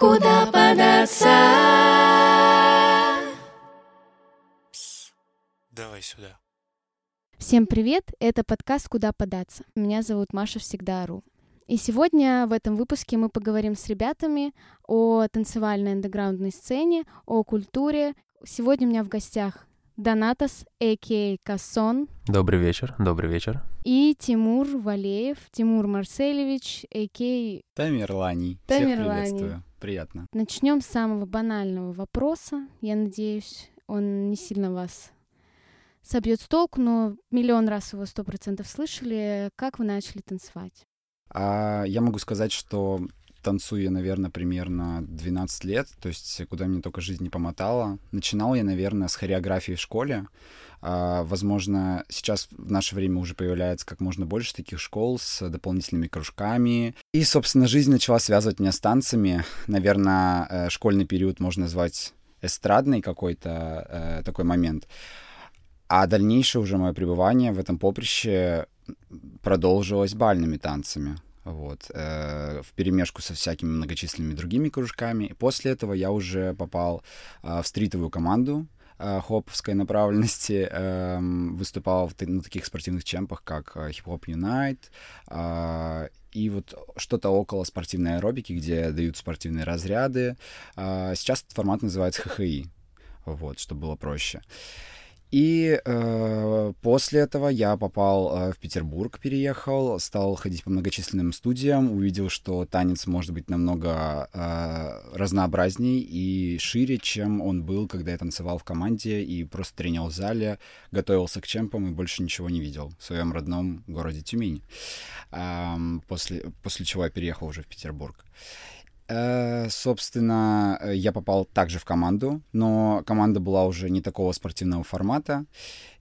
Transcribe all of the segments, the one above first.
Куда податься? Пс, давай сюда. Всем привет, это подкаст «Куда податься». Меня зовут Маша Всегда Ору. И сегодня в этом выпуске мы поговорим с ребятами о танцевальной андеграундной сцене, о культуре. Сегодня у меня в гостях Донатас, а.к.а. Кассон, Добрый вечер, добрый вечер. и Тимур Валеев, Тимур Марселевич, а.к.а. Тамерланий. Тамерланий. Всех приветствую. Приятно. Начнем с самого банального вопроса. Я надеюсь, он не сильно вас собьет с толку, но миллион раз его сто процентов слышали. Как вы начали танцевать? А, я могу сказать, что танцую я, наверное, примерно 12 лет, то есть куда мне только жизнь не помотала. Начинал я, наверное, с хореографии в школе. А, возможно, сейчас в наше время уже появляется как можно больше таких школ с дополнительными кружками. И, собственно, жизнь начала связывать меня с танцами. Наверное, э, школьный период можно назвать эстрадный какой-то э, такой момент. А дальнейшее уже мое пребывание в этом поприще продолжилось бальными танцами. Вот, э, в перемешку со всякими многочисленными другими кружками. После этого я уже попал э, в стритовую команду э, хоповской направленности, эм, выступал в, на таких спортивных чемпах, как э, Hip Hop Unite, э, и вот что-то около спортивной аэробики, где дают спортивные разряды. Э, сейчас этот формат называется ХХИ, вот, чтобы было проще. И э, после этого я попал э, в Петербург, переехал, стал ходить по многочисленным студиям, увидел, что танец может быть намного э, разнообразней и шире, чем он был, когда я танцевал в команде и просто тренил в зале, готовился к чемпам и больше ничего не видел в своем родном городе Тюмень. Ам, после, после чего я переехал уже в Петербург. Э, Собственно, э, я попал также в команду, но команда была уже не такого спортивного формата.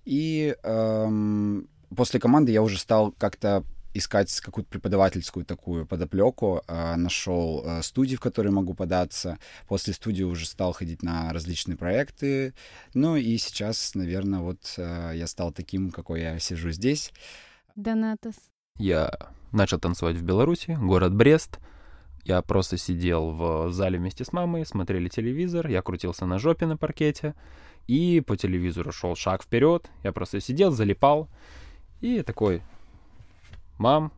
И эм, после команды я уже стал как-то искать какую-то преподавательскую такую подоплеку, э, нашел э, студии, в которые могу податься. После студии уже стал ходить на различные проекты. Ну и сейчас, наверное, вот э, я стал таким, какой я сижу здесь. Донатас. Я начал танцевать в Беларуси, город Брест. Я просто сидел в зале вместе с мамой, смотрели телевизор, я крутился на жопе на паркете, и по телевизору шел шаг вперед. Я просто сидел, залипал, и такой, мам,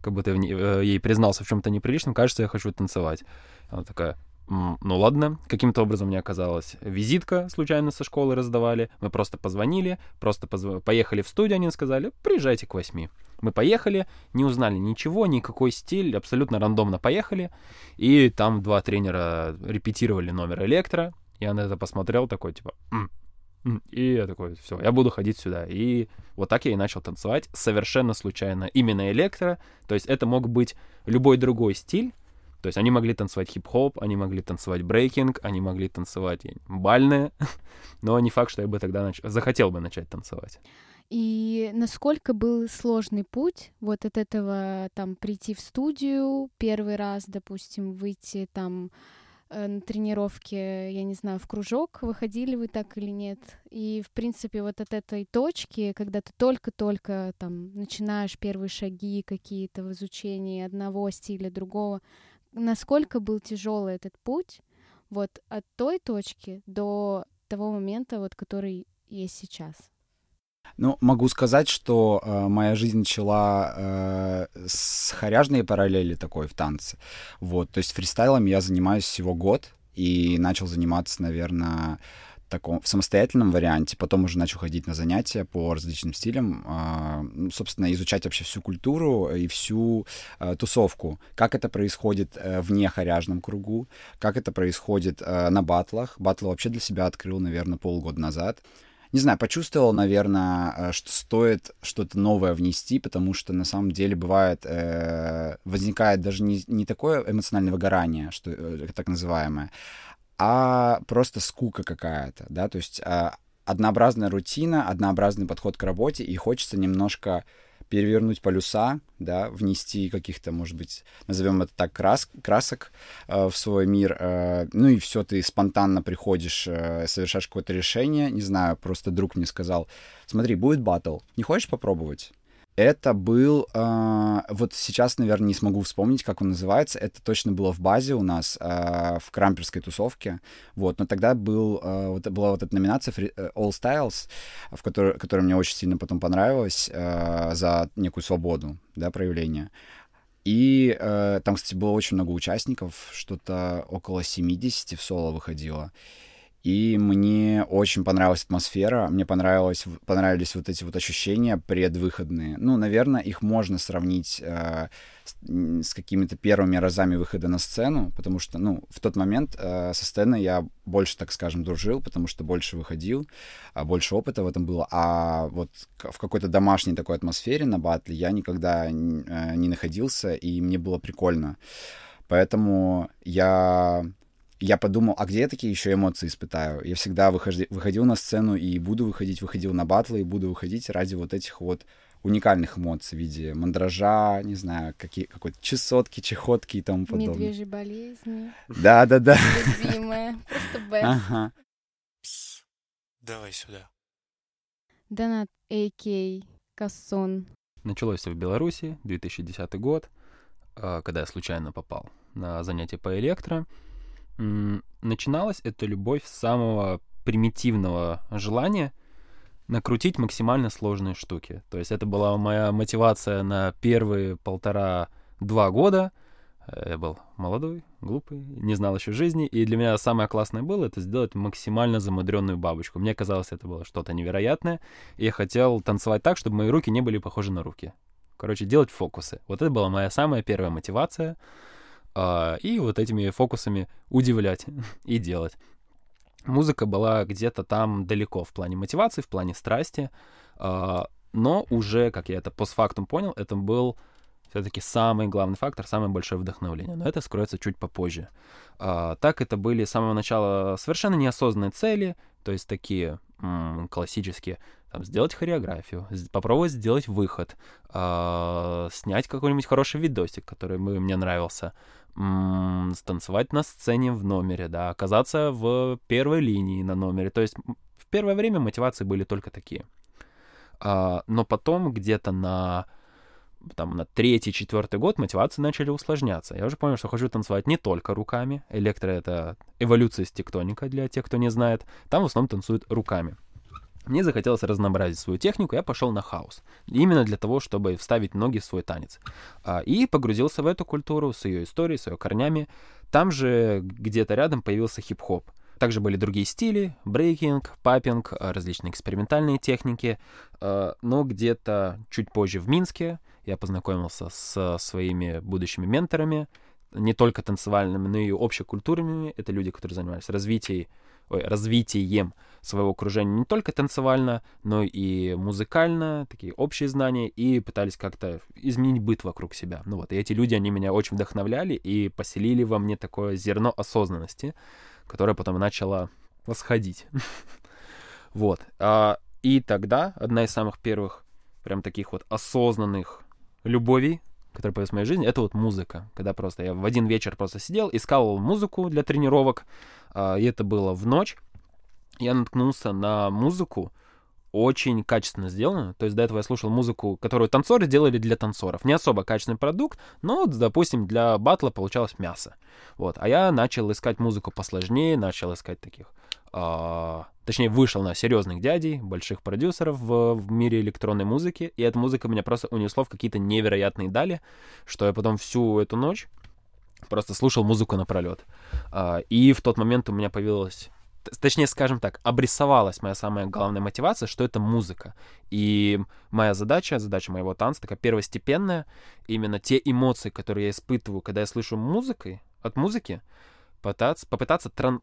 как будто я э, ей признался в чем-то неприличном, кажется, я хочу танцевать. Она такая, «М, ну ладно, каким-то образом мне оказалось визитка случайно со школы раздавали, мы просто позвонили, просто позв- поехали в студию, они сказали, приезжайте к восьми. Мы поехали, не узнали ничего, никакой стиль, абсолютно рандомно поехали, и там два тренера репетировали номер электро, я на это посмотрел такой, типа, «М, м». и я такой, все, я буду ходить сюда. И вот так я и начал танцевать, совершенно случайно. Именно электро, то есть это мог быть любой другой стиль, то есть они могли танцевать хип-хоп, они могли танцевать брейкинг, они могли танцевать бальные, но не факт, что я бы тогда нач- захотел бы начать танцевать. И насколько был сложный путь вот от этого там прийти в студию первый раз, допустим, выйти там э, на тренировке, я не знаю, в кружок, выходили вы так или нет. И, в принципе, вот от этой точки, когда ты только-только там начинаешь первые шаги какие-то в изучении одного стиля, другого, насколько был тяжелый этот путь вот от той точки до того момента, вот который есть сейчас? Ну, могу сказать, что э, моя жизнь начала э, с хоряжной параллели такой в танце. Вот, то есть фристайлом я занимаюсь всего год и начал заниматься, наверное, таком, в самостоятельном варианте, потом уже начал ходить на занятия по различным стилям, а, ну, собственно, изучать вообще всю культуру и всю а, тусовку, как это происходит э, в нехоряжном кругу, как это происходит э, на батлах. Батлы вообще для себя открыл, наверное, полгода назад. Не знаю, почувствовал, наверное, э, что стоит что-то новое внести, потому что на самом деле бывает, э, возникает даже не, не такое эмоциональное выгорание, что э, так называемое, а просто скука какая-то, да, то есть э, однообразная рутина, однообразный подход к работе, и хочется немножко перевернуть полюса, да, внести каких-то, может быть, назовем это так, крас красок э, в свой мир, э, ну и все, ты спонтанно приходишь, э, совершаешь какое-то решение, не знаю, просто друг мне сказал, смотри, будет батл, не хочешь попробовать? Это был, э, вот сейчас, наверное, не смогу вспомнить, как он называется. Это точно было в базе у нас, э, в крамперской тусовке. Вот, но тогда был, э, вот, была вот эта номинация э, All Styles, в которой, которая мне очень сильно потом понравилась э, за некую свободу, да, проявления. И э, там, кстати, было очень много участников, что-то около 70 в соло выходило. И мне очень понравилась атмосфера, мне понравилось, понравились вот эти вот ощущения предвыходные. Ну, наверное, их можно сравнить э, с, с какими-то первыми разами выхода на сцену, потому что, ну, в тот момент э, со сцены я больше, так скажем, дружил, потому что больше выходил, а больше опыта в этом было. А вот в какой-то домашней такой атмосфере на батле я никогда э, не находился, и мне было прикольно. Поэтому я я подумал, а где я такие еще эмоции испытаю? Я всегда выходи, выходил на сцену и буду выходить, выходил на батлы и буду выходить ради вот этих вот уникальных эмоций в виде мандража, не знаю, какие, какой-то чесотки, чехотки и тому подобное. Медвежьи болезни. Да-да-да. Любимая. Просто best. Ага. Пс, давай сюда. Донат А.К. Кассон. Началось все в Беларуси, 2010 год, а, когда я случайно попал на занятие по электро. Начиналась эта любовь с самого примитивного желания накрутить максимально сложные штуки. То есть это была моя мотивация на первые полтора-два года. Э, Я был молодой, глупый, не знал еще жизни. И для меня самое классное было это сделать максимально замудренную бабочку. Мне казалось, это было что-то невероятное. И я хотел танцевать так, чтобы мои руки не были похожи на руки. Короче, делать фокусы. Вот это была моя самая первая мотивация. А, и вот этими фокусами удивлять и делать. Музыка была где-то там далеко в плане мотивации, в плане страсти, а, но уже, как я это постфактум понял, это был все-таки самый главный фактор, самое большое вдохновление. Но это скроется чуть попозже. А, так это были с самого начала совершенно неосознанные цели, то есть такие классические, там, сделать хореографию, попробовать сделать выход, а, снять какой-нибудь хороший видосик, который бы мне нравился, м, станцевать на сцене в номере, да, оказаться в первой линии на номере. То есть в первое время мотивации были только такие. А, но потом где-то на там, на третий, четвертый год мотивации начали усложняться. Я уже понял, что хочу танцевать не только руками. Электро — это эволюция с тектоника, для тех, кто не знает. Там в основном танцуют руками. Мне захотелось разнообразить свою технику, я пошел на хаос. Именно для того, чтобы вставить ноги в свой танец. А, И погрузился в эту культуру с ее историей, с ее корнями. Там же где-то рядом появился хип-хоп. Также были другие стили, брейкинг, паппинг, а, различные экспериментальные техники. А, Но где-то чуть позже в Минске я познакомился с своими будущими менторами, не только танцевальными, но и общекультурными. Это люди, которые занимались развитием, ой, развитием своего окружения не только танцевально, но и музыкально, такие общие знания, и пытались как-то изменить быт вокруг себя. Ну вот, и эти люди, они меня очень вдохновляли и поселили во мне такое зерно осознанности, которое потом начало восходить. Вот. А, И тогда одна из самых первых прям таких вот осознанных любовей, которая появилась в моей жизни, это вот музыка. Когда просто я в один вечер просто сидел, искал музыку для тренировок, и это было в ночь. Я наткнулся на музыку, очень качественно сделанную. То есть до этого я слушал музыку, которую танцоры делали для танцоров. Не особо качественный продукт, но, допустим, для батла получалось мясо. Вот. А я начал искать музыку посложнее, начал искать таких... а, точнее, вышел на серьезных дядей, больших продюсеров в, в мире электронной музыки, и эта музыка меня просто унесло в какие-то невероятные дали, что я потом всю эту ночь просто слушал музыку напролет. А, и в тот момент у меня появилась точнее, скажем так, обрисовалась моя самая главная мотивация, что это музыка. И моя задача, задача моего танца такая первостепенная, именно те эмоции, которые я испытываю, когда я слышу музыкой, от музыки, пытаться, попытаться тран-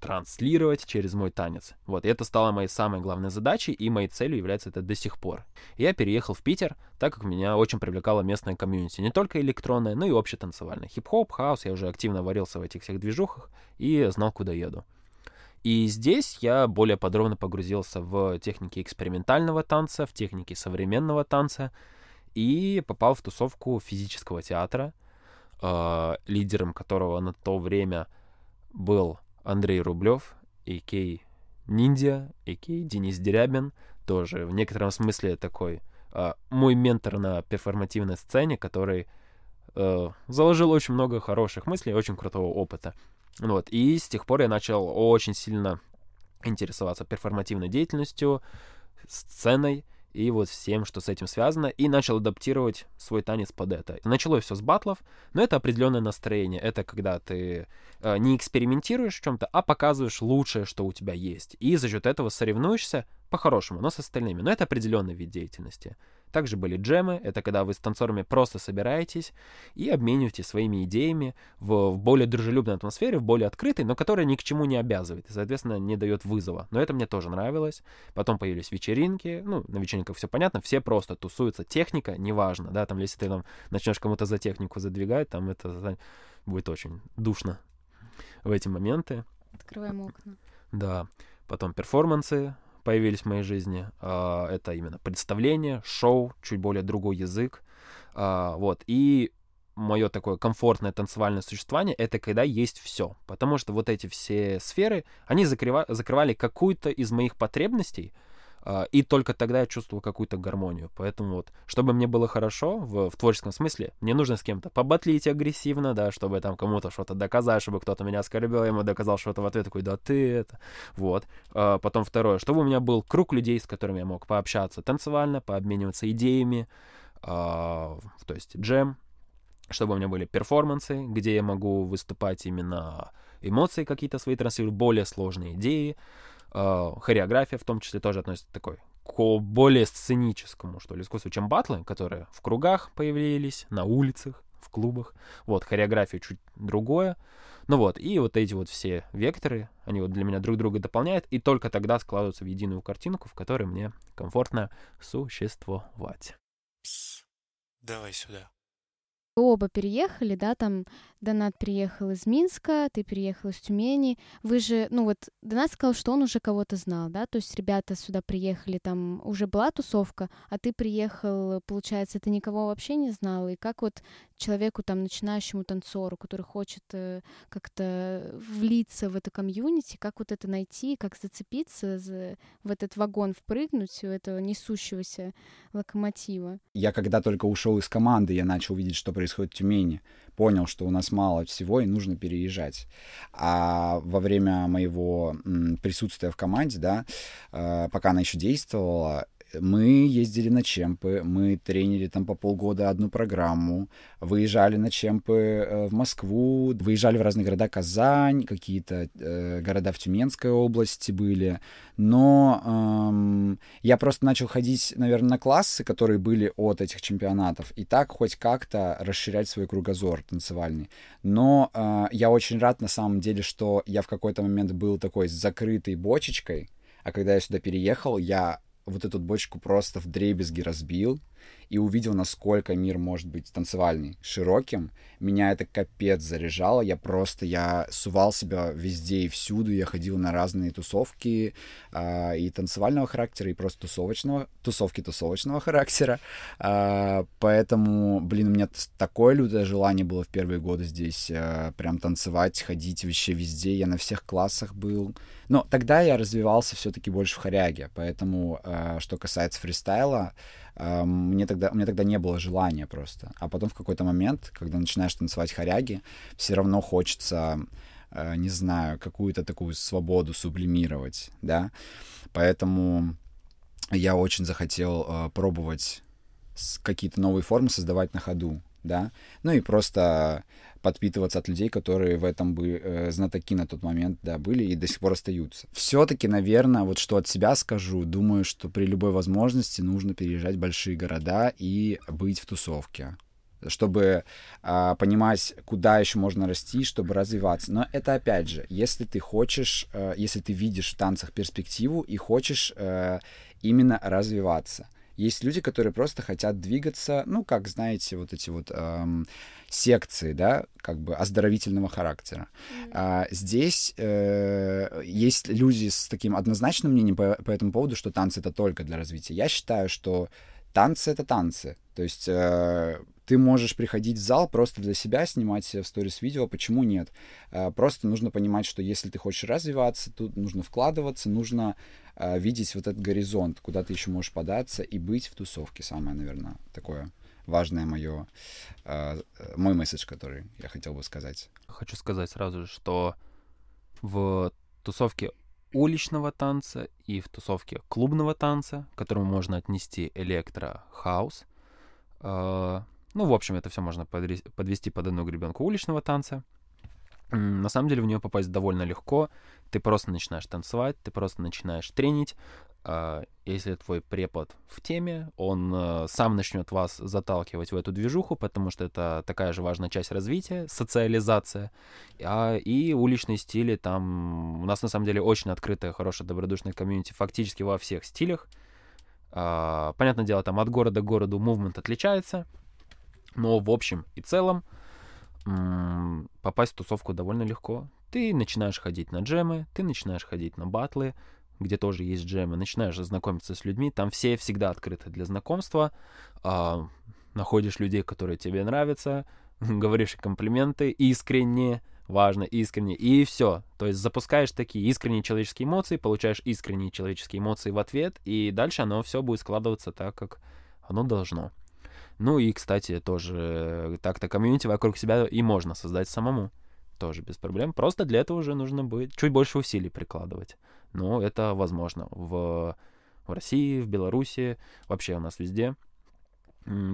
транслировать через мой танец. Вот, и это стало моей самой главной задачей, и моей целью является это до сих пор. Я переехал в Питер, так как меня очень привлекала местная комьюнити, не только электронная, но и общетанцевальная. Хип-хоп, хаус, я уже активно варился в этих всех движухах и знал, куда еду. И здесь я более подробно погрузился в техники экспериментального танца, в техники современного танца и попал в тусовку физического театра, э, лидером которого на то время был Андрей Рублев, а.к. Ниндзя, а.к. Денис Дерябин, тоже в некотором смысле такой э, мой ментор на перформативной сцене, который э, заложил очень много хороших мыслей, очень крутого опыта. Вот. И с тех пор я начал очень сильно интересоваться перформативной деятельностью, сценой, и вот всем, что с этим связано, и начал адаптировать свой танец под это. Началось все с батлов, но это определенное настроение. Это когда ты э, не экспериментируешь в чем-то, а показываешь лучшее, что у тебя есть. И за счет этого соревнуешься по-хорошему, но с остальными. Но это определенный вид деятельности. Также были джемы, это когда вы с танцорами просто собираетесь и обмениваетесь своими идеями в, в более дружелюбной атмосфере, в более открытой, но которая ни к чему не обязывает и, соответственно, не дает вызова. Но это мне тоже нравилось. Потом появились вечеринки, ну, на вечеринках все понятно, все просто тусуются, техника, неважно, да, там, если ты там начнешь кому-то за технику задвигать, там это будет очень душно в эти моменты. Открываем окна. Да. Потом перформансы, появились в моей жизни. А, это именно представление, шоу, чуть более другой язык. А, вот. И мое такое комфортное танцевальное существование — это когда есть все. Потому что вот эти все сферы, они закрыва- закрывали какую-то из моих потребностей, и только тогда я чувствовал какую-то гармонию. Поэтому вот, чтобы мне было хорошо в, в творческом смысле, мне нужно с кем-то побатлить агрессивно, да, чтобы там кому-то что-то доказать, чтобы кто-то меня оскорбил, я ему доказал что-то в ответ, такой, да ты это. Вот. А потом второе, чтобы у меня был круг людей, с которыми я мог пообщаться танцевально, пообмениваться идеями, а, то есть джем, чтобы у меня были перформансы, где я могу выступать именно эмоции какие-то свои транслировать, более сложные идеи, э, хореография в том числе тоже относится такой к более сценическому, что ли, искусству, чем батлы, которые в кругах появились, на улицах, в клубах. Вот, хореография чуть другое. Ну вот, и вот эти вот все векторы, они вот для меня друг друга дополняют, и только тогда складываются в единую картинку, в которой мне комфортно существовать. Пс, давай сюда. Вы оба переехали, да, там Донат приехал из Минска, ты переехал из Тюмени. Вы же, ну вот, Донат сказал, что он уже кого-то знал, да, то есть ребята сюда приехали, там уже была тусовка, а ты приехал, получается, ты никого вообще не знал, и как вот человеку, там, начинающему танцору, который хочет э, как-то влиться в это комьюнити, как вот это найти, как зацепиться за, в этот вагон, впрыгнуть, у этого несущегося локомотива? Я когда только ушел из команды, я начал видеть, что происходит в Тюмени понял, что у нас мало всего и нужно переезжать. А во время моего присутствия в команде, да, э, пока она еще действовала, мы ездили на чемпы, мы тренили там по полгода одну программу, выезжали на чемпы э, в Москву, выезжали в разные города, Казань, какие-то э, города в Тюменской области были. Но эм, я просто начал ходить, наверное, на классы, которые были от этих чемпионатов, и так хоть как-то расширять свой кругозор танцевальный. Но э, я очень рад на самом деле, что я в какой-то момент был такой закрытой бочечкой, а когда я сюда переехал, я вот эту бочку просто в дребезги разбил, и увидел, насколько мир может быть танцевальный, широким, меня это капец заряжало. Я просто, я сувал себя везде и всюду. Я ходил на разные тусовки э, и танцевального характера, и просто тусовочного, тусовки тусовочного характера. Э, поэтому, блин, у меня такое лютое желание было в первые годы здесь э, прям танцевать, ходить вообще везде. Я на всех классах был. Но тогда я развивался все-таки больше в хоряге. Поэтому, э, что касается фристайла, мне тогда, у меня тогда не было желания просто. А потом в какой-то момент, когда начинаешь танцевать хоряги, все равно хочется, э, не знаю, какую-то такую свободу сублимировать, да. Поэтому я очень захотел э, пробовать какие-то новые формы создавать на ходу, да. Ну и просто подпитываться от людей, которые в этом бы э, знатоки на тот момент, да, были и до сих пор остаются. Все-таки, наверное, вот что от себя скажу, думаю, что при любой возможности нужно переезжать в большие города и быть в тусовке чтобы э, понимать, куда еще можно расти, чтобы развиваться. Но это опять же, если ты хочешь, э, если ты видишь в танцах перспективу и хочешь э, именно развиваться. Есть люди, которые просто хотят двигаться, ну, как, знаете, вот эти вот эм, секции, да, как бы оздоровительного характера. Mm-hmm. А, здесь э, есть люди с таким однозначным мнением по, по этому поводу, что танцы — это только для развития. Я считаю, что танцы — это танцы. То есть э, ты можешь приходить в зал просто для себя, снимать себе в сторис видео, почему нет? Э, просто нужно понимать, что если ты хочешь развиваться, тут нужно вкладываться, нужно э, видеть вот этот горизонт, куда ты еще можешь податься и быть в тусовке. Самое, наверное, такое важное мое, э, мой месседж, который я хотел бы сказать. Хочу сказать сразу же, что в тусовке уличного танца и в тусовке клубного танца, к которому можно отнести электро-хаус, ну, в общем, это все можно подвести под одну гребенку уличного танца. На самом деле в нее попасть довольно легко. Ты просто начинаешь танцевать, ты просто начинаешь тренить. А, если твой препод в теме, он э, сам начнет вас заталкивать в эту движуху, потому что это такая же важная часть развития, социализация. А, и уличные стили там... У нас на самом деле очень открытая, хорошая, добродушная комьюнити фактически во всех стилях. А, понятное дело, там от города к городу мувмент отличается, но в общем и целом попасть в тусовку довольно легко. Ты начинаешь ходить на джемы, ты начинаешь ходить на батлы, где тоже есть джемы, начинаешь знакомиться с людьми, там все всегда открыты для знакомства, а, находишь людей, которые тебе нравятся, говоришь комплименты искренне, важно, искренне, и все. То есть запускаешь такие искренние человеческие эмоции, получаешь искренние человеческие эмоции в ответ, и дальше оно все будет складываться так, как оно должно. Ну и, кстати, тоже так-то комьюнити вокруг себя и можно создать самому. Тоже без проблем. Просто для этого уже нужно будет чуть больше усилий прикладывать. Но это возможно в, в России, в Беларуси, вообще у нас везде.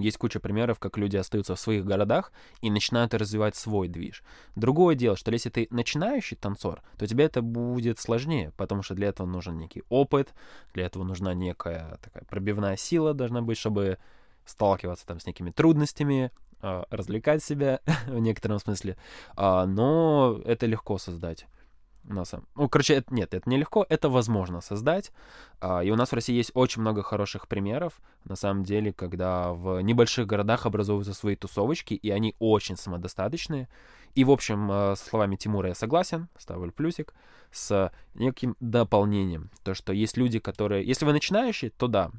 Есть куча примеров, как люди остаются в своих городах и начинают развивать свой движ. Другое дело, что если ты начинающий танцор, то тебе это будет сложнее, потому что для этого нужен некий опыт, для этого нужна некая такая пробивная сила должна быть, чтобы сталкиваться там с некими трудностями, э, развлекать себя в некотором смысле, э, но это легко создать. На самом... Ну, короче, это, нет, это нелегко, это возможно создать. А, и у нас в России есть очень много хороших примеров, на самом деле, когда в небольших городах образовываются свои тусовочки, и они очень самодостаточные. И, в общем, со словами Тимура я согласен, ставлю плюсик, с неким дополнением. То, что есть люди, которые... Если вы начинающий, то да,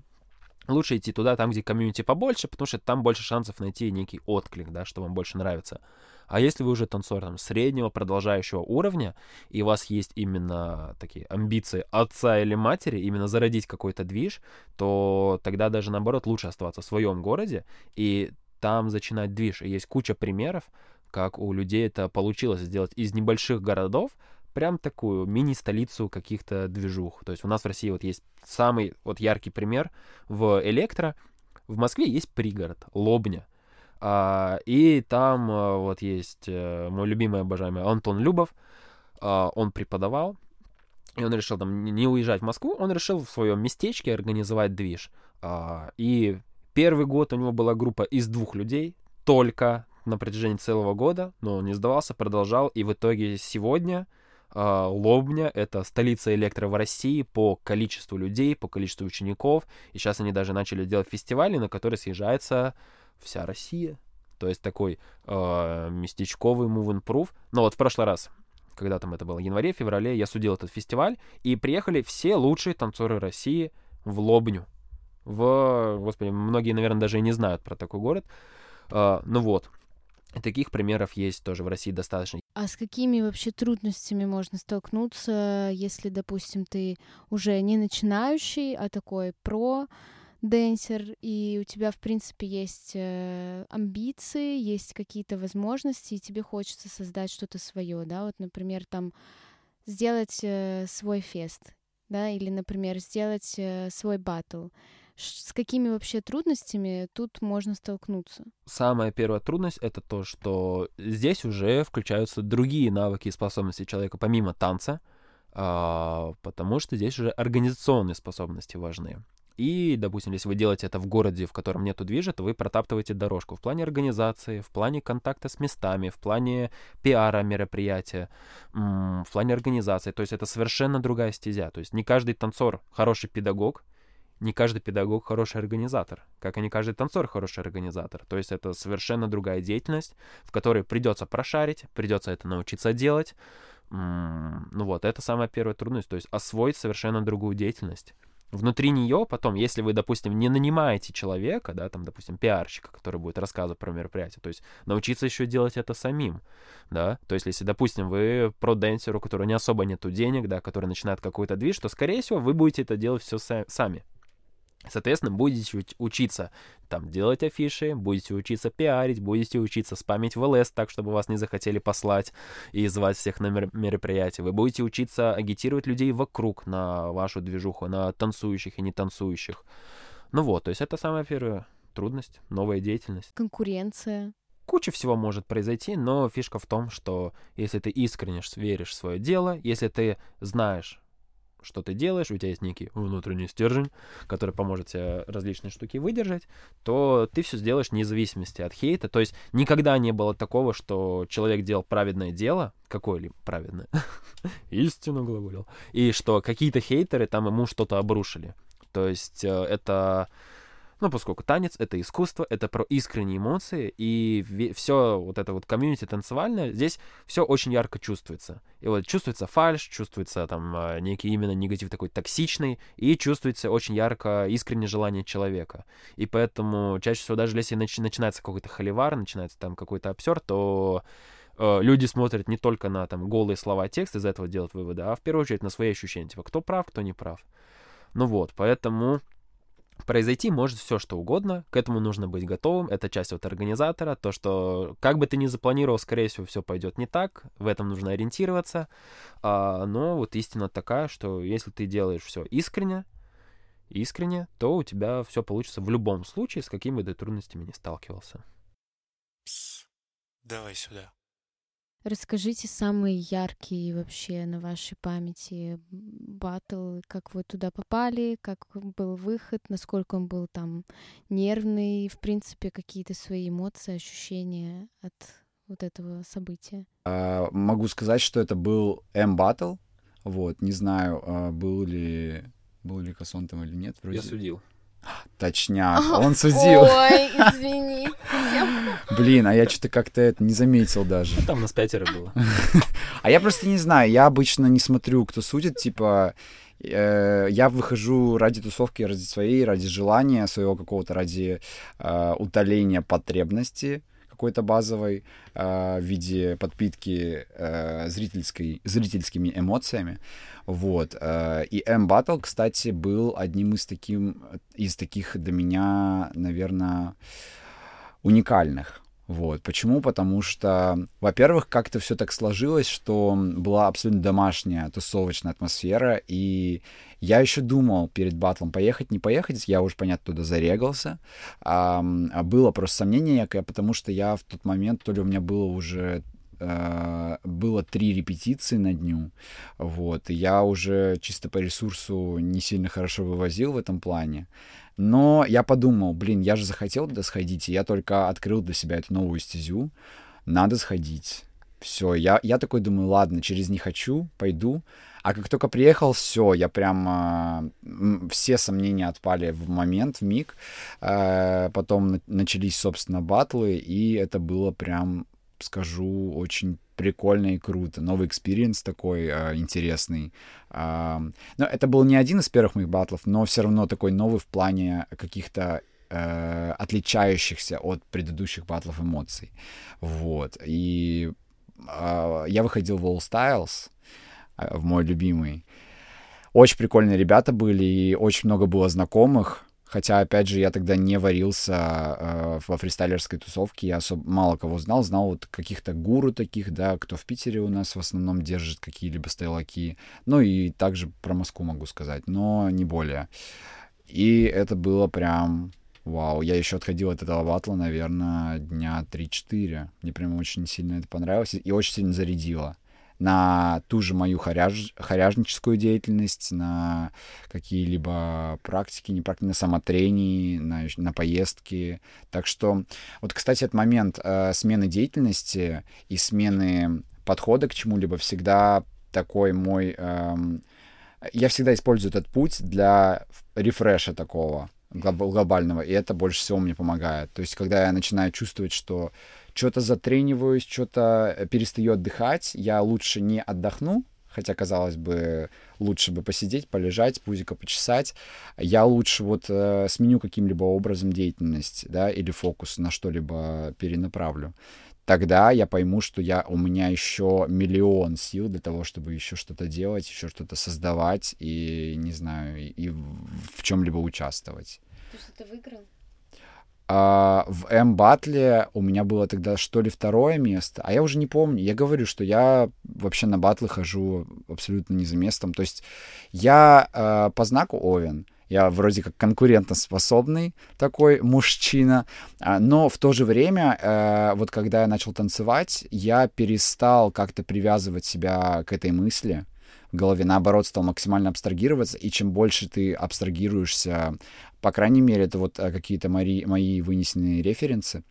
лучше идти туда, там, где комьюнити побольше, потому что там больше шансов найти некий отклик, да, что вам больше нравится. А если вы уже танцор там, среднего, продолжающего уровня, и у вас есть именно такие амбиции отца или матери, именно зародить какой-то движ, то тогда даже наоборот лучше оставаться в своем городе и там начинать движ. И есть куча примеров, как у людей это получилось сделать из небольших городов, прям такую мини-столицу каких-то движух. То есть у нас в России вот есть самый вот яркий пример в электро. В Москве есть пригород, Лобня. А, и там а, вот есть а, мой любимый обожаемый Антон Любов. А, он преподавал, и он решил там не уезжать в Москву, он решил в своем местечке организовать движ. А, и первый год у него была группа из двух людей, только на протяжении целого года, но он не сдавался, продолжал, и в итоге сегодня Лобня — это столица электро в России по количеству людей, по количеству учеников. И сейчас они даже начали делать фестивали, на которые съезжается вся Россия. То есть такой э, местечковый move and proof. Но вот в прошлый раз, когда там это было, в январе, феврале, я судил этот фестиваль, и приехали все лучшие танцоры России в Лобню. В, господи, многие, наверное, даже и не знают про такой город. Э, ну вот, таких примеров есть тоже в России достаточно. А с какими вообще трудностями можно столкнуться, если, допустим, ты уже не начинающий, а такой про денсер, и у тебя, в принципе, есть э, амбиции, есть какие-то возможности, и тебе хочется создать что-то свое, да, вот, например, там сделать э, свой фест, да, или, например, сделать э, свой батл. С какими вообще трудностями тут можно столкнуться? Самая первая трудность — это то, что здесь уже включаются другие навыки и способности человека, помимо танца, а, потому что здесь уже организационные способности важны. И, допустим, если вы делаете это в городе, в котором нету движа, то вы протаптываете дорожку в плане организации, в плане контакта с местами, в плане пиара мероприятия, в плане организации. То есть это совершенно другая стезя. То есть не каждый танцор хороший педагог, не каждый педагог хороший организатор, как и не каждый танцор хороший организатор. То есть это совершенно другая деятельность, в которой придется прошарить, придется это научиться делать. Ну вот, это самая первая трудность, то есть освоить совершенно другую деятельность. внутри нее потом, если вы, допустим, не нанимаете человека, да, там, допустим, пиарщика, который будет рассказывать про мероприятие, то есть научиться еще делать это самим, да, то есть если, допустим, вы проденсер, у которого не особо нету денег, да, который начинает какой-то движ, то, скорее всего, вы будете это делать все сами, Соответственно, будете учиться там делать афиши, будете учиться пиарить, будете учиться спамить в ЛС так, чтобы вас не захотели послать и звать всех на мероприятия. Вы будете учиться агитировать людей вокруг на вашу движуху, на танцующих и не танцующих. Ну вот, то есть это самая первая трудность, новая деятельность. Конкуренция. Куча всего может произойти, но фишка в том, что если ты искренне веришь в свое дело, если ты знаешь, что ты делаешь, у тебя есть некий внутренний стержень, который поможет тебе различные штуки выдержать, то ты все сделаешь вне зависимости от хейта. То есть никогда не было такого, что человек делал праведное дело, какое-либо праведное, истину глаголил, и что какие-то хейтеры там ему что-то обрушили. То есть э, это ну, поскольку танец — это искусство, это про искренние эмоции, и все вот это вот комьюнити танцевальное, здесь все очень ярко чувствуется. И вот чувствуется фальш, чувствуется там а, некий именно негатив такой токсичный, и чувствуется очень ярко искреннее желание человека. И поэтому чаще всего даже если начи- начинается какой-то холивар, начинается там какой-то обсер, то э, люди смотрят не только на там голые слова текста, из этого делают выводы, а в первую очередь на свои ощущения, типа кто прав, кто не прав. Ну вот, поэтому Произойти может все, что угодно, к этому нужно быть готовым, это часть от организатора, то, что как бы ты ни запланировал, скорее всего, все пойдет не так, в этом нужно ориентироваться, а, но вот истина такая, что если ты делаешь все искренне, искренне, то у тебя все получится в любом случае, с какими бы ты трудностями не сталкивался. Пс, давай сюда. Расскажите самые яркие вообще на вашей памяти батл, как вы туда попали, как был выход, насколько он был там нервный, в принципе, какие-то свои эмоции, ощущения от вот этого события. А, могу сказать, что это был М-батл, вот, не знаю, а, был ли был ли Кассон там или нет. Вроде... Я судил. Точняк, он судил. Ой, извини. Блин, а я что-то как-то это не заметил даже. Там у нас пятеро было. А я просто не знаю, я обычно не смотрю, кто судит, типа, э, я выхожу ради тусовки, ради своей, ради желания своего какого-то, ради э, утоления потребности какой-то базовой э, в виде подпитки э, зрительской, зрительскими эмоциями. Вот. Э, и M-Battle, кстати, был одним из, таким, из таких для меня, наверное, уникальных. Вот. Почему? Потому что, во-первых, как-то все так сложилось, что была абсолютно домашняя тусовочная атмосфера, и я еще думал перед батлом, поехать, не поехать, я уже, понятно, туда зарегался. А, было просто сомнение потому что я в тот момент, то ли у меня было уже было три репетиции на дню, вот, и я уже чисто по ресурсу не сильно хорошо вывозил в этом плане. Но я подумал, блин, я же захотел туда сходить, и я только открыл для себя эту новую стезю. Надо сходить. Все, я, я такой думаю, ладно, через не хочу, пойду. А как только приехал, все, я прям э, все сомнения отпали в момент, в миг. Э, потом начались, собственно, батлы, и это было прям, скажу, очень прикольно и круто. Новый experience такой э, интересный. Э, но это был не один из первых моих батлов, но все равно такой новый в плане каких-то э, отличающихся от предыдущих батлов эмоций. Вот. И э, я выходил в All Styles, э, в мой любимый. Очень прикольные ребята были, и очень много было знакомых. Хотя, опять же, я тогда не варился э, во фристайлерской тусовке, я особо мало кого знал, знал вот каких-то гуру таких, да, кто в Питере у нас в основном держит какие-либо стайлаки. Ну и также про Москву могу сказать, но не более. И это было прям Вау, я еще отходил от этого батла, наверное, дня 3-4. Мне прям очень сильно это понравилось и очень сильно зарядило на ту же мою хоряж, хоряжническую деятельность, на какие-либо практики, не практики, на самотрении, на, на поездки. Так что, вот, кстати, этот момент э, смены деятельности и смены подхода к чему-либо всегда такой мой... Э, я всегда использую этот путь для рефреша такого глобального, и это больше всего мне помогает. То есть, когда я начинаю чувствовать, что что-то затрениваюсь, что-то э, перестаю отдыхать, я лучше не отдохну, хотя, казалось бы, лучше бы посидеть, полежать, пузико почесать. Я лучше вот э, сменю каким-либо образом деятельность, да, или фокус на что-либо перенаправлю. Тогда я пойму, что я, у меня еще миллион сил для того, чтобы еще что-то делать, еще что-то создавать и, не знаю, и, и в чем-либо участвовать. Ты что-то выиграл? А, в М-батле у меня было тогда что ли второе место, а я уже не помню. Я говорю, что я вообще на батлы хожу абсолютно не за местом. То есть я э, по знаку Овен, я вроде как конкурентоспособный такой мужчина, а, но в то же время, э, вот когда я начал танцевать, я перестал как-то привязывать себя к этой мысли, голове, наоборот, стал максимально абстрагироваться, и чем больше ты абстрагируешься по крайней мере, это вот э, какие-то мои, мои вынесенные референсы,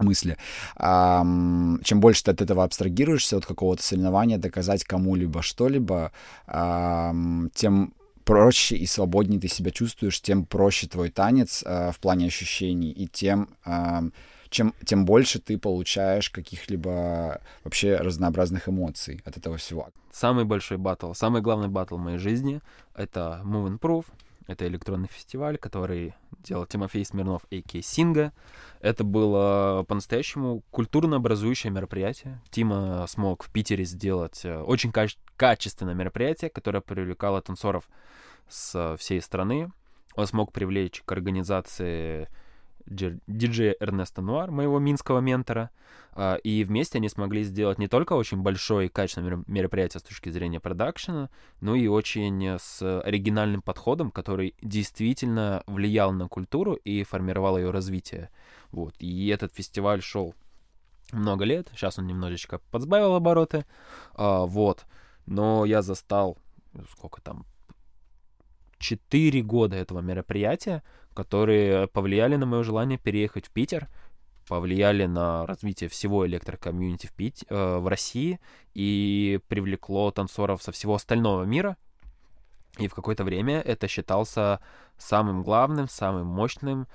мысли. чем больше ты от этого абстрагируешься, от какого-то соревнования, доказать кому-либо что-либо, тем проще и свободнее ты себя чувствуешь, тем проще твой танец э, в плане ощущений, и тем, чем, тем больше ты получаешь каких-либо вообще разнообразных эмоций от этого всего. Самый большой батл, самый главный батл в моей жизни — это Move Proof. Это электронный фестиваль, который делал Тимофей Смирнов, а.к. Синга. Это было по-настоящему культурно-образующее мероприятие. Тима смог в Питере сделать э, очень каче- качественное мероприятие, которое привлекало танцоров с всей страны. Он смог привлечь к организации диджея Эрнеста Нуар, моего минского ментора, а, и вместе они смогли сделать не только очень большое и качественное мероприятие с точки зрения продакшена, но и очень с оригинальным подходом, который действительно влиял на культуру и формировал ее развитие. Вот. И этот фестиваль шел много лет, сейчас он немножечко подсбавил обороты, а, вот. Но я застал, сколько там, 4 года этого мероприятия, которые повлияли на мое желание переехать в Питер, повлияли на развитие всего электрокомьюнити в, Пит... э, в России и привлекло танцоров со всего остального мира. И в какое-то время это считался самым главным, самым мощным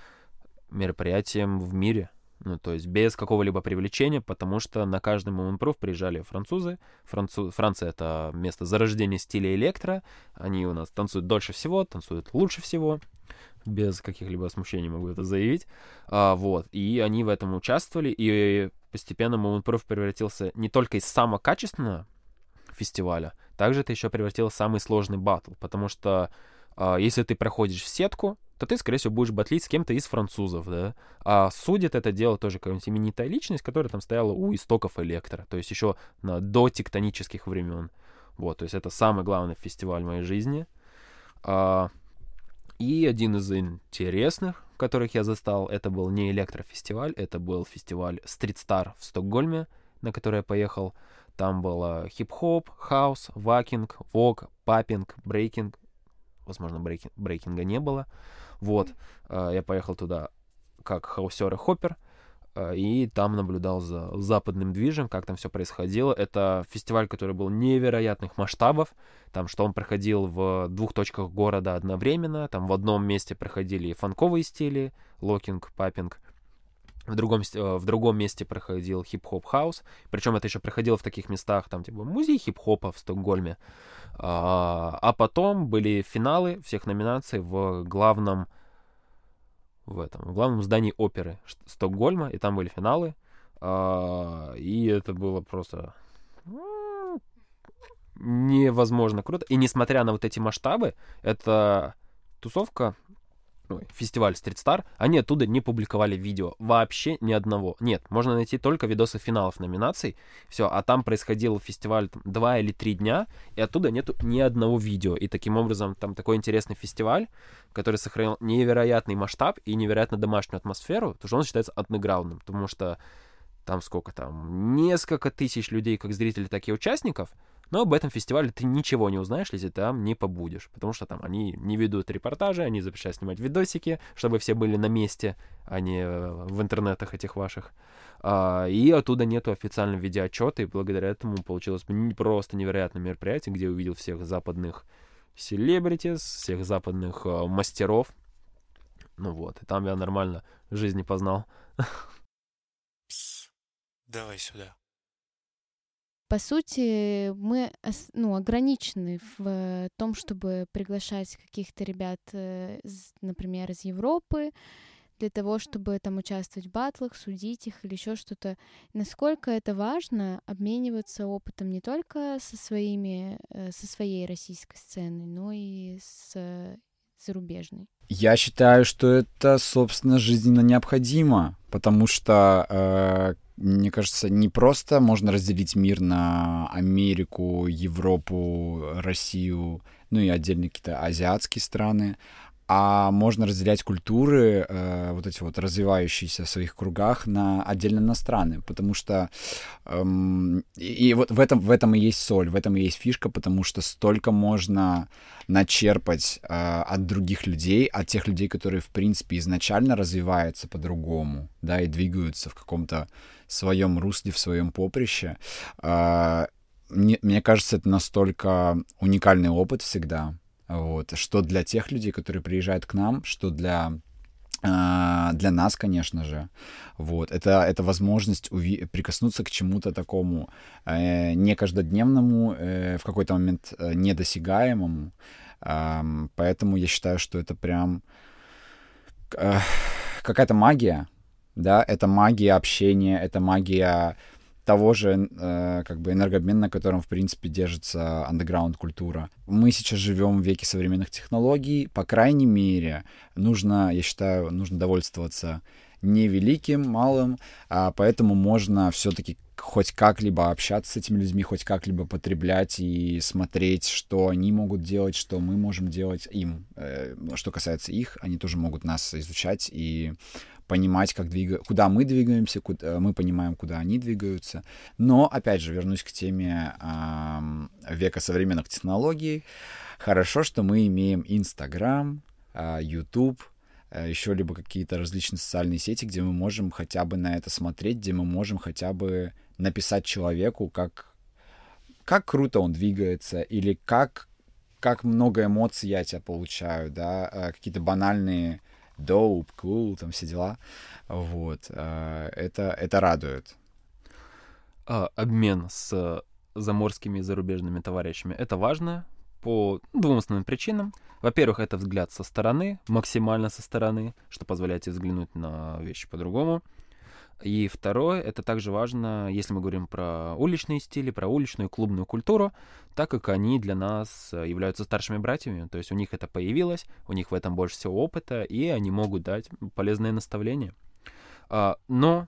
мероприятием в мире. Ну, то есть без какого-либо привлечения, потому что на каждый Moment Proof приезжали французы. Францу... Франция — это место зарождения стиля электро. Они у нас танцуют дольше всего, танцуют лучше всего. Без каких-либо смущений могу это заявить. А, вот. И они в этом участвовали, и постепенно Moment Proof превратился не только из самого качественного фестиваля, также это еще превратилось в самый сложный батл, потому что а, если ты проходишь в сетку, то ты, скорее всего, будешь батлить с кем-то из французов, да. А судит это дело тоже какая-нибудь именитая личность, которая там стояла у истоков электро, то есть еще на, до тектонических времен. Вот, то есть это самый главный фестиваль в моей жизни. А, и один из интересных, которых я застал, это был не электрофестиваль, это был фестиваль Street Star в Стокгольме, на который я поехал. Там было хип-хоп, хаус, вакинг, вог, папинг, брейкинг. Возможно, брейкинг, брейкинга не было. Вот, э, я поехал туда как хаусер и хоппер, и там наблюдал за западным движем, как там все происходило. Это фестиваль, который был невероятных масштабов, там, что он проходил в двух точках города одновременно, там в одном месте проходили фанковые стили, локинг, папинг, в другом, э, в другом месте проходил хип-хоп хаус. Причем это еще проходило в таких местах, там, типа, музей хип-хопа в Стокгольме. А, а потом были финалы всех номинаций в главном в этом, в главном здании оперы Стокгольма, и там были финалы. А, и это было просто невозможно круто. И несмотря на вот эти масштабы, это тусовка ой, фестиваль Street Star, они оттуда не публиковали видео. Вообще ни одного. Нет, можно найти только видосы финалов номинаций. Все, а там происходил фестиваль там, два или три дня, и оттуда нету ни одного видео. И таким образом там такой интересный фестиваль, который сохранил невероятный масштаб и невероятно домашнюю атмосферу, потому что он считается андеграундным, потому что там сколько там, несколько тысяч людей, как зрителей, так и участников — но об этом фестивале ты ничего не узнаешь, если там не побудешь. Потому что там они не ведут репортажи, они запрещают снимать видосики, чтобы все были на месте, а не э, в интернетах этих ваших. А, и оттуда нету официального видеоотчета, и благодаря этому получилось просто невероятное мероприятие, где я увидел всех западных селебритис, всех западных э, мастеров. Ну вот, и там я нормально жизни познал. Пс, давай сюда. По сути, мы ну, ограничены в том, чтобы приглашать каких-то ребят, э, например, из Европы, для того, чтобы там участвовать в батлах, судить их или еще что-то. Насколько это важно обмениваться опытом не только со своими, э, со своей российской сценой, но и с зарубежной? Я считаю, что это, собственно, жизненно необходимо, потому что, э, мне кажется, не просто можно разделить мир на Америку, Европу, Россию, ну и отдельные какие-то азиатские страны, а можно разделять культуры, э, вот эти вот развивающиеся в своих кругах, на отдельно на страны, потому что эм, и, и вот в этом в этом и есть соль, в этом и есть фишка, потому что столько можно начерпать э, от других людей, от тех людей, которые в принципе изначально развиваются по-другому, да, и двигаются в каком-то своем русле, в своем поприще. Э, мне, мне кажется, это настолько уникальный опыт всегда вот. Что для тех людей, которые приезжают к нам, что для а, для нас, конечно же, вот, это, это возможность уви- прикоснуться к чему-то такому э, не каждодневному, э, в какой-то момент э, недосягаемому, э, поэтому я считаю, что это прям э, какая-то магия, да, это магия общения, это магия того же э, как бы энергообмена, на котором, в принципе, держится андеграунд-культура. Мы сейчас живем в веке современных технологий, по крайней мере, нужно, я считаю, нужно довольствоваться не великим, малым, а поэтому можно все-таки хоть как-либо общаться с этими людьми, хоть как-либо потреблять и смотреть, что они могут делать, что мы можем делать им. Э, что касается их, они тоже могут нас изучать и понимать, как двига... куда мы двигаемся, куда... Э, мы понимаем, куда они двигаются. Но, опять же, вернусь к теме э, века современных технологий. Хорошо, что мы имеем Инстаграм, э, YouTube, еще либо какие-то различные социальные сети, где мы можем хотя бы на это смотреть, где мы можем хотя бы написать человеку, как, как круто он двигается, или как, как много эмоций я тебя получаю, да, э, какие-то банальные dope, cool, там все дела. Вот. Э, это, это радует. А, обмен с заморскими и зарубежными товарищами — это важно по двум основным причинам. Во-первых, это взгляд со стороны, максимально со стороны, что позволяет тебе взглянуть на вещи по-другому. И второе, это также важно, если мы говорим про уличные стили, про уличную клубную культуру, так как они для нас э, являются старшими братьями, то есть у них это появилось, у них в этом больше всего опыта, и они могут дать полезные наставления. А, но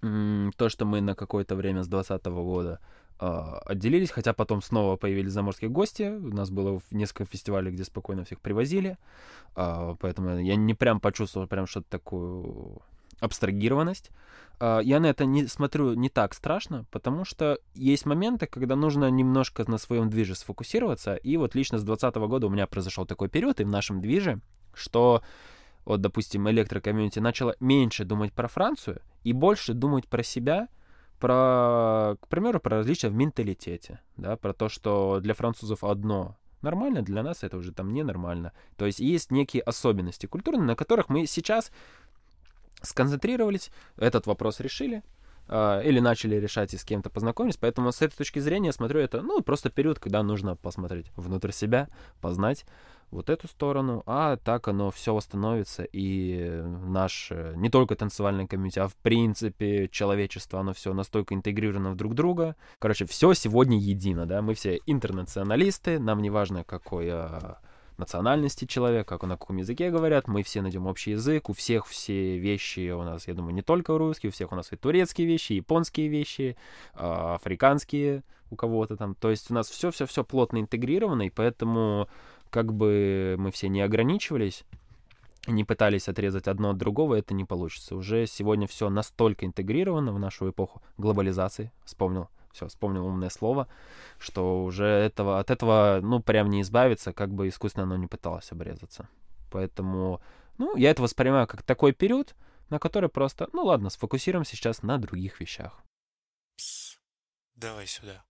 то, что мы на какое-то время с 2020 года а, отделились, хотя потом снова появились заморские гости. У нас было несколько фестивалей, где спокойно всех привозили. А, поэтому я не прям почувствовал прям что-то такую абстрагированность. А, я на это не смотрю не так страшно, потому что есть моменты, когда нужно немножко на своем движе сфокусироваться. И вот лично с 2020 года у меня произошел такой период и в нашем движе, что вот, допустим, электрокомьюнити начала меньше думать про Францию и больше думать про себя, про, к примеру, про различия в менталитете, да, про то, что для французов одно нормально, для нас это уже там ненормально. То есть есть некие особенности культурные, на которых мы сейчас сконцентрировались, этот вопрос решили, э, или начали решать и с кем-то познакомились. Поэтому с этой точки зрения смотрю это, ну, просто период, когда нужно посмотреть внутрь себя, познать вот эту сторону, а так оно все восстановится, и наш, не только танцевальный комьюнити, а в принципе человечество, оно все настолько интегрировано в друг друга. Короче, все сегодня едино, да, мы все интернационалисты, нам не важно, какой а, национальности человека, как на каком языке говорят, мы все найдем общий язык, у всех все вещи у нас, я думаю, не только русские, у всех у нас и турецкие вещи, и японские вещи, а, африканские у кого-то там, то есть у нас все-все-все плотно интегрировано, и поэтому как бы мы все не ограничивались, не пытались отрезать одно от другого, это не получится. Уже сегодня все настолько интегрировано в нашу эпоху глобализации, вспомнил все, вспомнил умное слово, что уже этого, от этого, ну, прям не избавиться, как бы искусственно оно не пыталось обрезаться. Поэтому, ну, я это воспринимаю как такой период, на который просто, ну ладно, сфокусируемся сейчас на других вещах. Пс, давай сюда.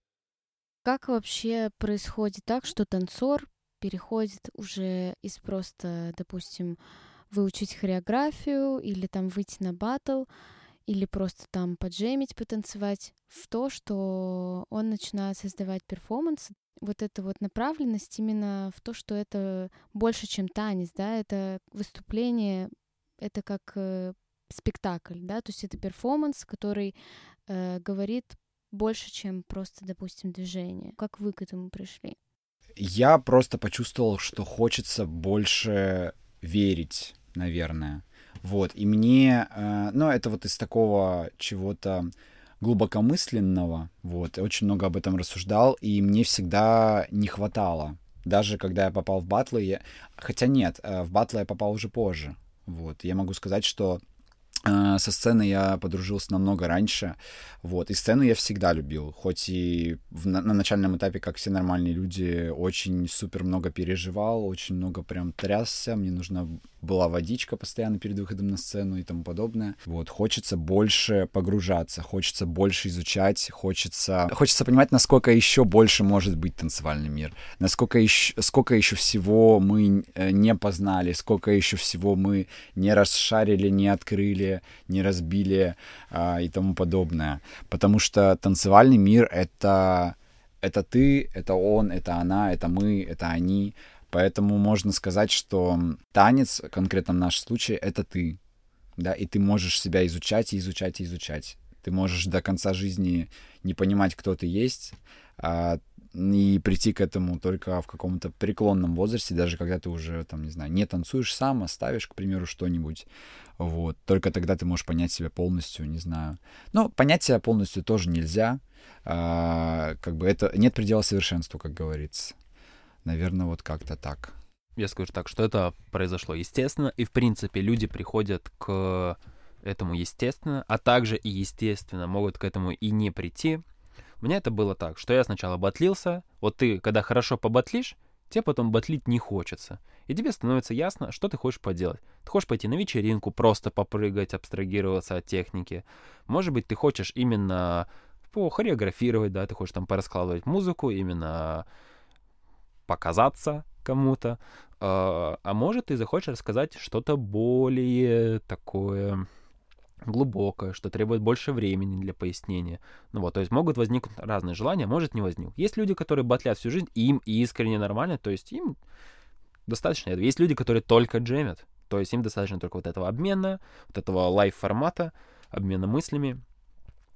Как вообще происходит так, что танцор переходит уже из просто, допустим, выучить хореографию или там выйти на батл, или просто там поджемить, потанцевать, в то, что он начинает создавать перформанс. Вот эта вот направленность именно в то, что это больше, чем танец, да, это выступление, это как э, спектакль, да, то есть это перформанс, который э, говорит больше, чем просто, допустим, движение. Как вы к этому пришли? Я просто почувствовал, что хочется больше верить, наверное. Вот, и мне, э, ну, это вот из такого чего-то глубокомысленного, вот, очень много об этом рассуждал, и мне всегда не хватало. Даже когда я попал в батлы, я... хотя нет, э, в батлы я попал уже позже, вот, я могу сказать, что со сцены я подружился намного раньше, вот, и сцену я всегда любил, хоть и в, на, на начальном этапе, как все нормальные люди, очень супер много переживал, очень много прям трясся, мне нужна была водичка постоянно перед выходом на сцену и тому подобное. Вот, хочется больше погружаться, хочется больше изучать, хочется, хочется понимать, насколько еще больше может быть танцевальный мир, насколько еще, сколько еще всего мы э, не познали, сколько еще всего мы не расшарили, не открыли, не разбили а, и тому подобное потому что танцевальный мир — это, это ты, это он, это она, это мы, это они. Поэтому можно сказать, что танец, конкретно в нашем случае, это ты. Да, и ты можешь себя изучать и изучать и изучать. Ты можешь до конца жизни не понимать, кто ты есть, а, и прийти к этому только в каком-то преклонном возрасте, даже когда ты уже, там, не знаю, не танцуешь сам, а ставишь, к примеру, что-нибудь. Вот. Только тогда ты можешь понять себя полностью, не знаю. Ну, понять себя полностью тоже нельзя. А, как бы это нет предела совершенству, как говорится. Наверное, вот как-то так. Я скажу так, что это произошло естественно, и в принципе люди приходят к этому естественно, а также и естественно могут к этому и не прийти. У меня это было так, что я сначала батлился, вот ты, когда хорошо побатлишь, тебе потом батлить не хочется. И тебе становится ясно, что ты хочешь поделать. Ты хочешь пойти на вечеринку, просто попрыгать, абстрагироваться от техники. Может быть, ты хочешь именно похореографировать, да, ты хочешь там пораскладывать музыку, именно показаться кому-то. А, а может, ты захочешь рассказать что-то более такое глубокое, что требует больше времени для пояснения. Ну вот, то есть могут возникнуть разные желания, может не возникнуть. Есть люди, которые батлят всю жизнь, и им искренне нормально, то есть им достаточно этого. Есть люди, которые только джемят, то есть им достаточно только вот этого обмена, вот этого лайв-формата, обмена мыслями.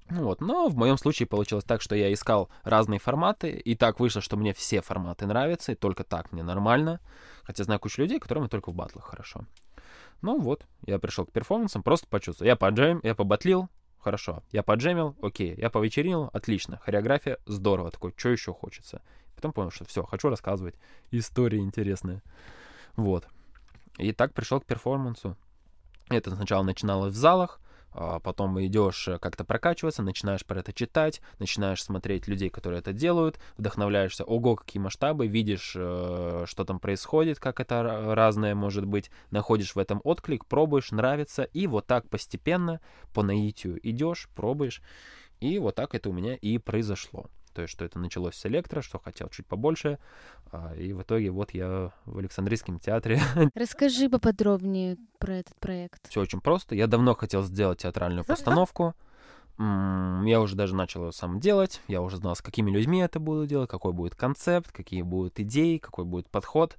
Ну вот, но в моем случае получилось так, что я искал разные форматы, и так вышло, что мне все форматы нравятся, и только так мне нормально. Хотя знаю кучу людей, которым только в батлах хорошо. Ну вот, я пришел к перформансам, просто почувствовал. Я поджем, я побатлил, хорошо. Я поджемил, окей. Я повечеринил, отлично. Хореография, здорово. Такой, что еще хочется? Потом понял, что все, хочу рассказывать. Истории интересные. Вот. И так пришел к перформансу. Это сначала начиналось в залах, потом идешь э, как-то прокачиваться, начинаешь про это читать, начинаешь смотреть людей, которые это делают, вдохновляешься, ого, какие масштабы, видишь, э, что там происходит, как это разное может быть, находишь в этом отклик, пробуешь, нравится, и вот так постепенно по наитию идешь, пробуешь, и вот так это у меня и произошло. То есть, что это началось с электро, что хотел чуть побольше. А, и в итоге вот я в Александрийском театре. Расскажи поподробнее про этот проект. Все очень просто. Я давно хотел сделать театральную постановку. Я уже даже начал ее сам делать. Я уже знал, с какими людьми это буду делать, какой будет концепт, какие будут идеи, какой будет подход.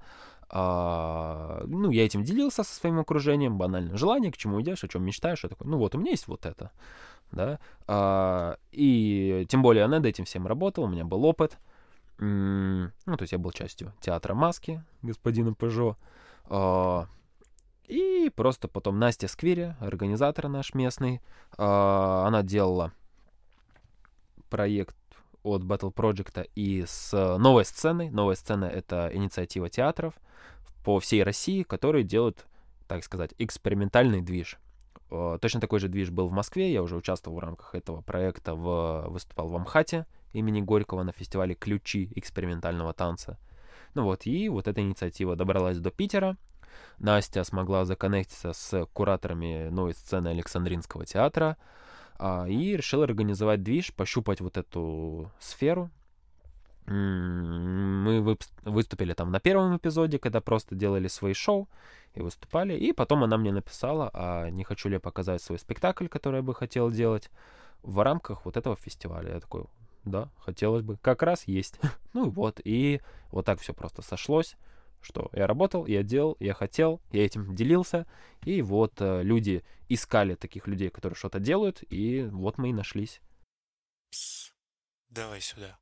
А, ну, я этим делился со своим окружением, банально. Желание, к чему идешь, о чем мечтаешь, я такой, ну вот, у меня есть вот это да, а, и тем более я над этим всем работал, у меня был опыт, ну, то есть я был частью театра маски господина Пежо, а, и просто потом Настя Сквири, организатор наш местный, а, она делала проект от Battle Project и с новой сценой. Новая сцена — это инициатива театров по всей России, которые делают, так сказать, экспериментальный движ. Э, точно такой же движ был в Москве, я уже участвовал в рамках этого проекта, в, выступал в Амхате имени Горького на фестивале «Ключи экспериментального танца». Ну вот, и вот эта инициатива добралась до Питера. Настя смогла законнектиться с кураторами новой сцены Александринского театра а, и решила организовать движ, пощупать вот эту сферу. Мы выступили там на первом эпизоде, когда просто делали свои шоу, и выступали. И потом она мне написала, а не хочу ли я показать свой спектакль, который я бы хотел делать в рамках вот этого фестиваля. Я такой, да, хотелось бы. Как раз есть. ну и вот. И вот так все просто сошлось, что я работал, я делал, я хотел, я этим делился. И вот э, люди искали таких людей, которые что-то делают, и вот мы и нашлись. Пс, давай сюда.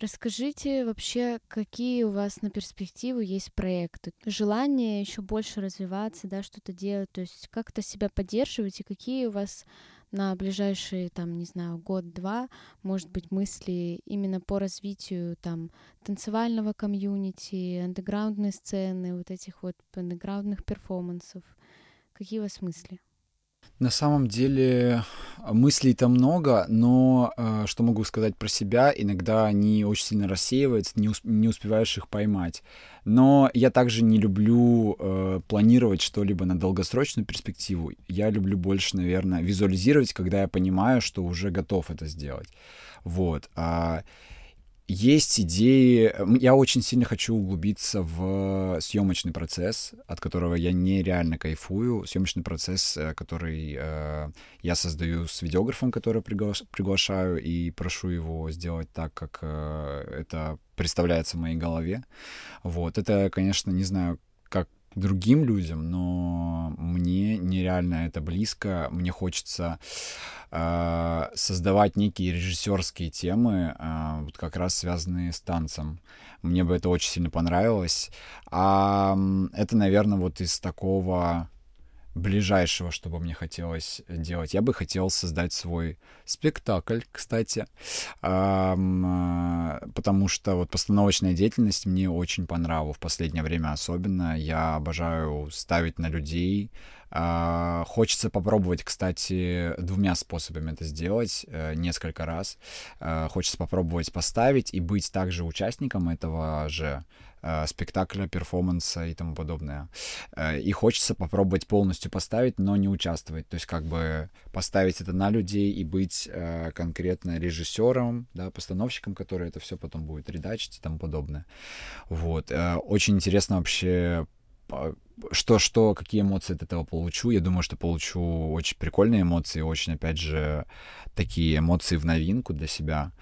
Расскажите вообще, какие у вас на перспективу есть проекты? Желание еще больше развиваться, да, что-то делать, то есть как-то себя поддерживать, и какие у вас на ближайшие, там, не знаю, год-два, может быть, мысли именно по развитию там танцевального комьюнити, андеграундной сцены, вот этих вот андеграундных перформансов. Какие у вас мысли? На самом деле мыслей-то много, но э, что могу сказать про себя, иногда они очень сильно рассеиваются, не, усп- не успеваешь их поймать. Но я также не люблю э, планировать что-либо на долгосрочную перспективу. Я люблю больше, наверное, визуализировать, когда я понимаю, что уже готов это сделать. Вот. А, есть идеи. Я очень сильно хочу углубиться в съемочный процесс, от которого я нереально кайфую. Съемочный процесс, э, который э, я создаю с видеографом, который пригла- приглашаю, и прошу его сделать так, как э, это представляется в моей голове. Вот. Это, конечно, не знаю, как другим людям, но мне нереально это близко. Мне хочется э, создавать некие режиссерские темы, э, вот как раз связанные с танцем. Мне бы это очень сильно понравилось. А это, наверное, вот из такого ближайшего, что бы мне хотелось делать. Я бы хотел создать свой спектакль, кстати, а, потому что вот постановочная деятельность мне очень понравилась в последнее время особенно. Я обожаю ставить на людей. А, хочется попробовать, кстати, двумя способами это сделать э, несколько раз. А, хочется попробовать поставить и быть также участником этого же э, спектакля, перформанса и тому подобное. Э, и хочется попробовать полностью поставить, но не участвовать. То есть как бы поставить это на людей и быть конкретно режиссером, да, постановщиком, который это все потом будет редачить и тому подобное. Вот. Очень интересно вообще что, что, какие эмоции от этого получу. Я думаю, что получу очень прикольные эмоции, очень, опять же, такие эмоции в новинку для себя.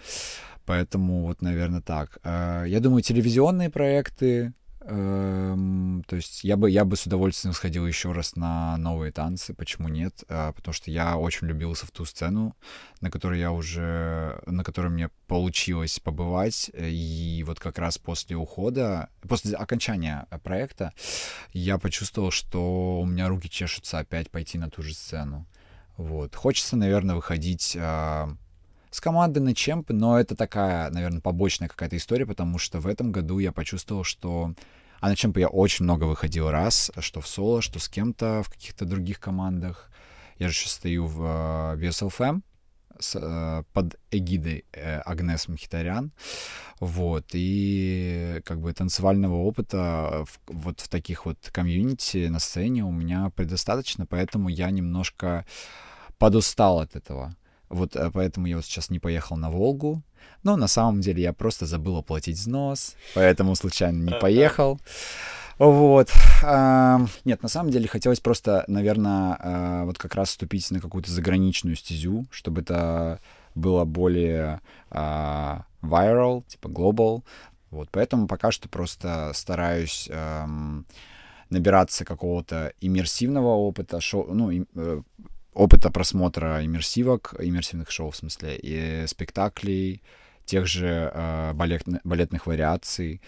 Поэтому вот, наверное, так. Э, я думаю, телевизионные проекты, то есть я бы, я бы с удовольствием сходил еще раз на новые танцы, почему нет? Э, потому что я очень любился в ту сцену, на которой я уже, на которой мне получилось побывать. И вот как раз после ухода, после окончания проекта, я почувствовал, что у меня руки чешутся опять пойти на ту же сцену. Вот. Хочется, наверное, выходить э, с командой на чемп, но это такая, наверное, побочная какая-то история, потому что в этом году я почувствовал, что а на чемпы я очень много выходил раз, что в соло, что с кем-то в каких-то других командах. Я же сейчас стою в uh, с, uh, под эгидой uh, Агнес Мхитарян. Вот, и как бы танцевального опыта в, вот в таких вот комьюнити на сцене у меня предостаточно, поэтому я немножко подустал от этого. Вот э, поэтому я вот сейчас не поехал на Волгу. Но на самом деле я просто забыл оплатить взнос, поэтому случайно не поехал. Вот. Нет, на самом деле хотелось просто, наверное, э, вот как раз вступить на какую-то заграничную стезю, чтобы это было более а, viral, типа global. Вот, поэтому пока что просто стараюсь эм, набираться какого-то иммерсивного опыта, шоу, ну, э, опыта просмотра иммерсивок, иммерсивных шоу, в смысле, и спектаклей, тех же э, балет, балетных вариаций.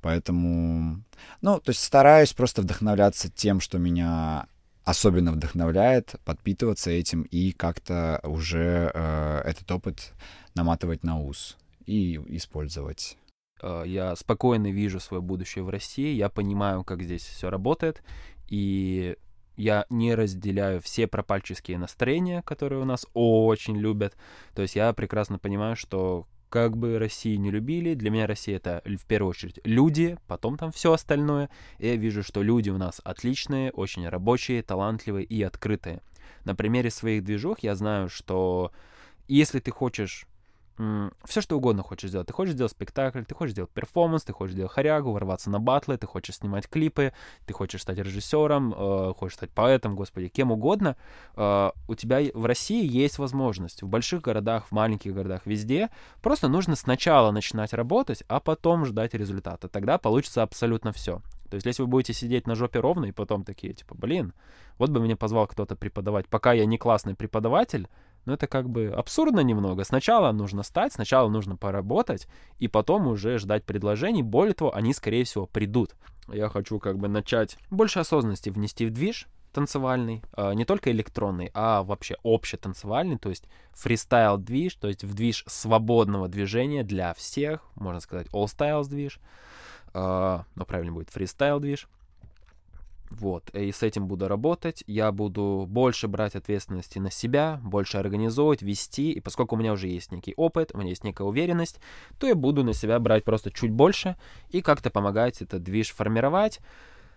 Поэтому, ну, то есть стараюсь просто вдохновляться тем, что меня особенно вдохновляет, подпитываться этим и как-то уже э, этот опыт наматывать на ус и использовать. Э, я спокойно вижу свое будущее в России, я понимаю, как здесь все работает, и я не разделяю все пропальческие настроения, которые у нас очень любят. То есть я прекрасно понимаю, что как бы России не любили, для меня Россия это в первую очередь люди, потом там все остальное. И я вижу, что люди у нас отличные, очень рабочие, талантливые и открытые. На примере своих движух я знаю, что если ты хочешь все что угодно хочешь сделать. Ты хочешь сделать спектакль, ты хочешь сделать перформанс, ты хочешь сделать хорягу, ворваться на батлы, ты хочешь снимать клипы, ты хочешь стать режиссером, э, хочешь стать поэтом, господи, кем угодно. Э, у тебя в России есть возможность. В больших городах, в маленьких городах, везде. Просто нужно сначала начинать работать, а потом ждать результата. Тогда получится абсолютно все. То есть, если вы будете сидеть на жопе ровно и потом такие, типа, блин, вот бы меня позвал кто-то преподавать, пока я не классный преподаватель, ну это как бы абсурдно немного. Сначала нужно стать, сначала нужно поработать, и потом уже ждать предложений. Более того, они, скорее всего, придут. Я хочу как бы начать больше осознанности внести в движ, танцевальный, а, не только электронный, а вообще общетанцевальный, то есть фристайл-движ, то есть в движ свободного движения для всех, можно сказать, all styles движ, а, но правильно будет фристайл-движ. Вот, и с этим буду работать. Я буду больше брать ответственности на себя, больше организовывать, вести. И поскольку у меня уже есть некий опыт, у меня есть некая уверенность, то я буду на себя брать просто чуть больше и как-то помогать этот движ формировать.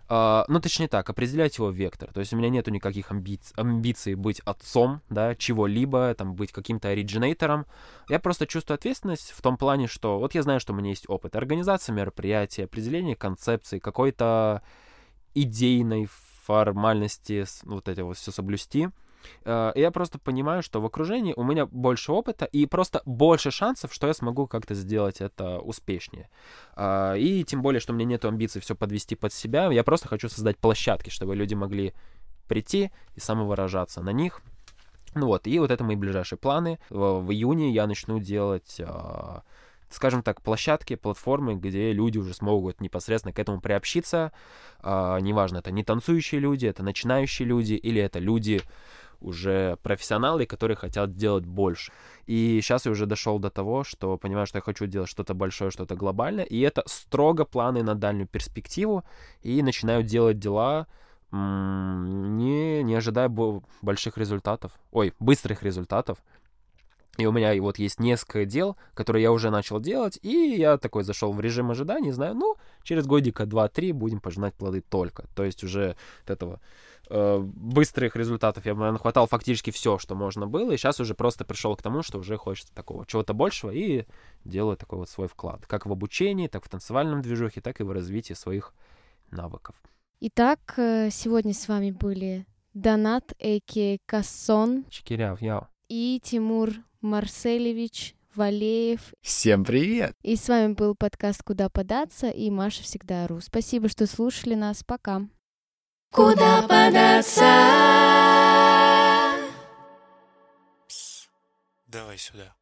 Uh, ну, точнее так, определять его вектор. То есть у меня нету никаких амбиц- амбиций быть отцом, да, чего-либо, там, быть каким-то оригинатором. Я просто чувствую ответственность в том плане, что вот я знаю, что у меня есть опыт организации мероприятий, определения концепции, какой-то идейной формальности вот это вот все соблюсти. Э, я просто понимаю, что в окружении у меня больше опыта и просто больше шансов, что я смогу как-то сделать это успешнее. Э, и тем более, что у меня нет амбиций все подвести под себя, я просто хочу создать площадки, чтобы люди могли прийти и самовыражаться на них. Ну вот, и вот это мои ближайшие планы. В, в июне я начну делать э, скажем так, площадки, платформы, где люди уже смогут непосредственно к этому приобщиться. А, неважно, это не танцующие люди, это начинающие люди, или это люди уже профессионалы, которые хотят делать больше. И сейчас я уже дошел до того, что понимаю, что я хочу делать что-то большое, что-то глобальное, и это строго планы на дальнюю перспективу, и начинаю делать дела, не, не ожидая больших результатов, ой, быстрых результатов, и у меня вот есть несколько дел, которые я уже начал делать, и я такой зашел в режим ожидания, знаю, ну, через годика 2-3 будем пожинать плоды только. То есть уже от этого э, быстрых результатов я, наверное, хватал фактически все, что можно было, и сейчас уже просто пришел к тому, что уже хочется такого чего-то большего, и делаю такой вот свой вклад. Как в обучении, так в танцевальном движухе, так и в развитии своих навыков. Итак, э, сегодня с вами были Донат, а.к. Кассон. Чекиряв, яу. И Тимур Марселевич Валеев. Всем привет! И с вами был подкаст «Куда податься» и Маша всегда ру. Спасибо, что слушали нас. Пока. Куда податься? Пс, давай сюда.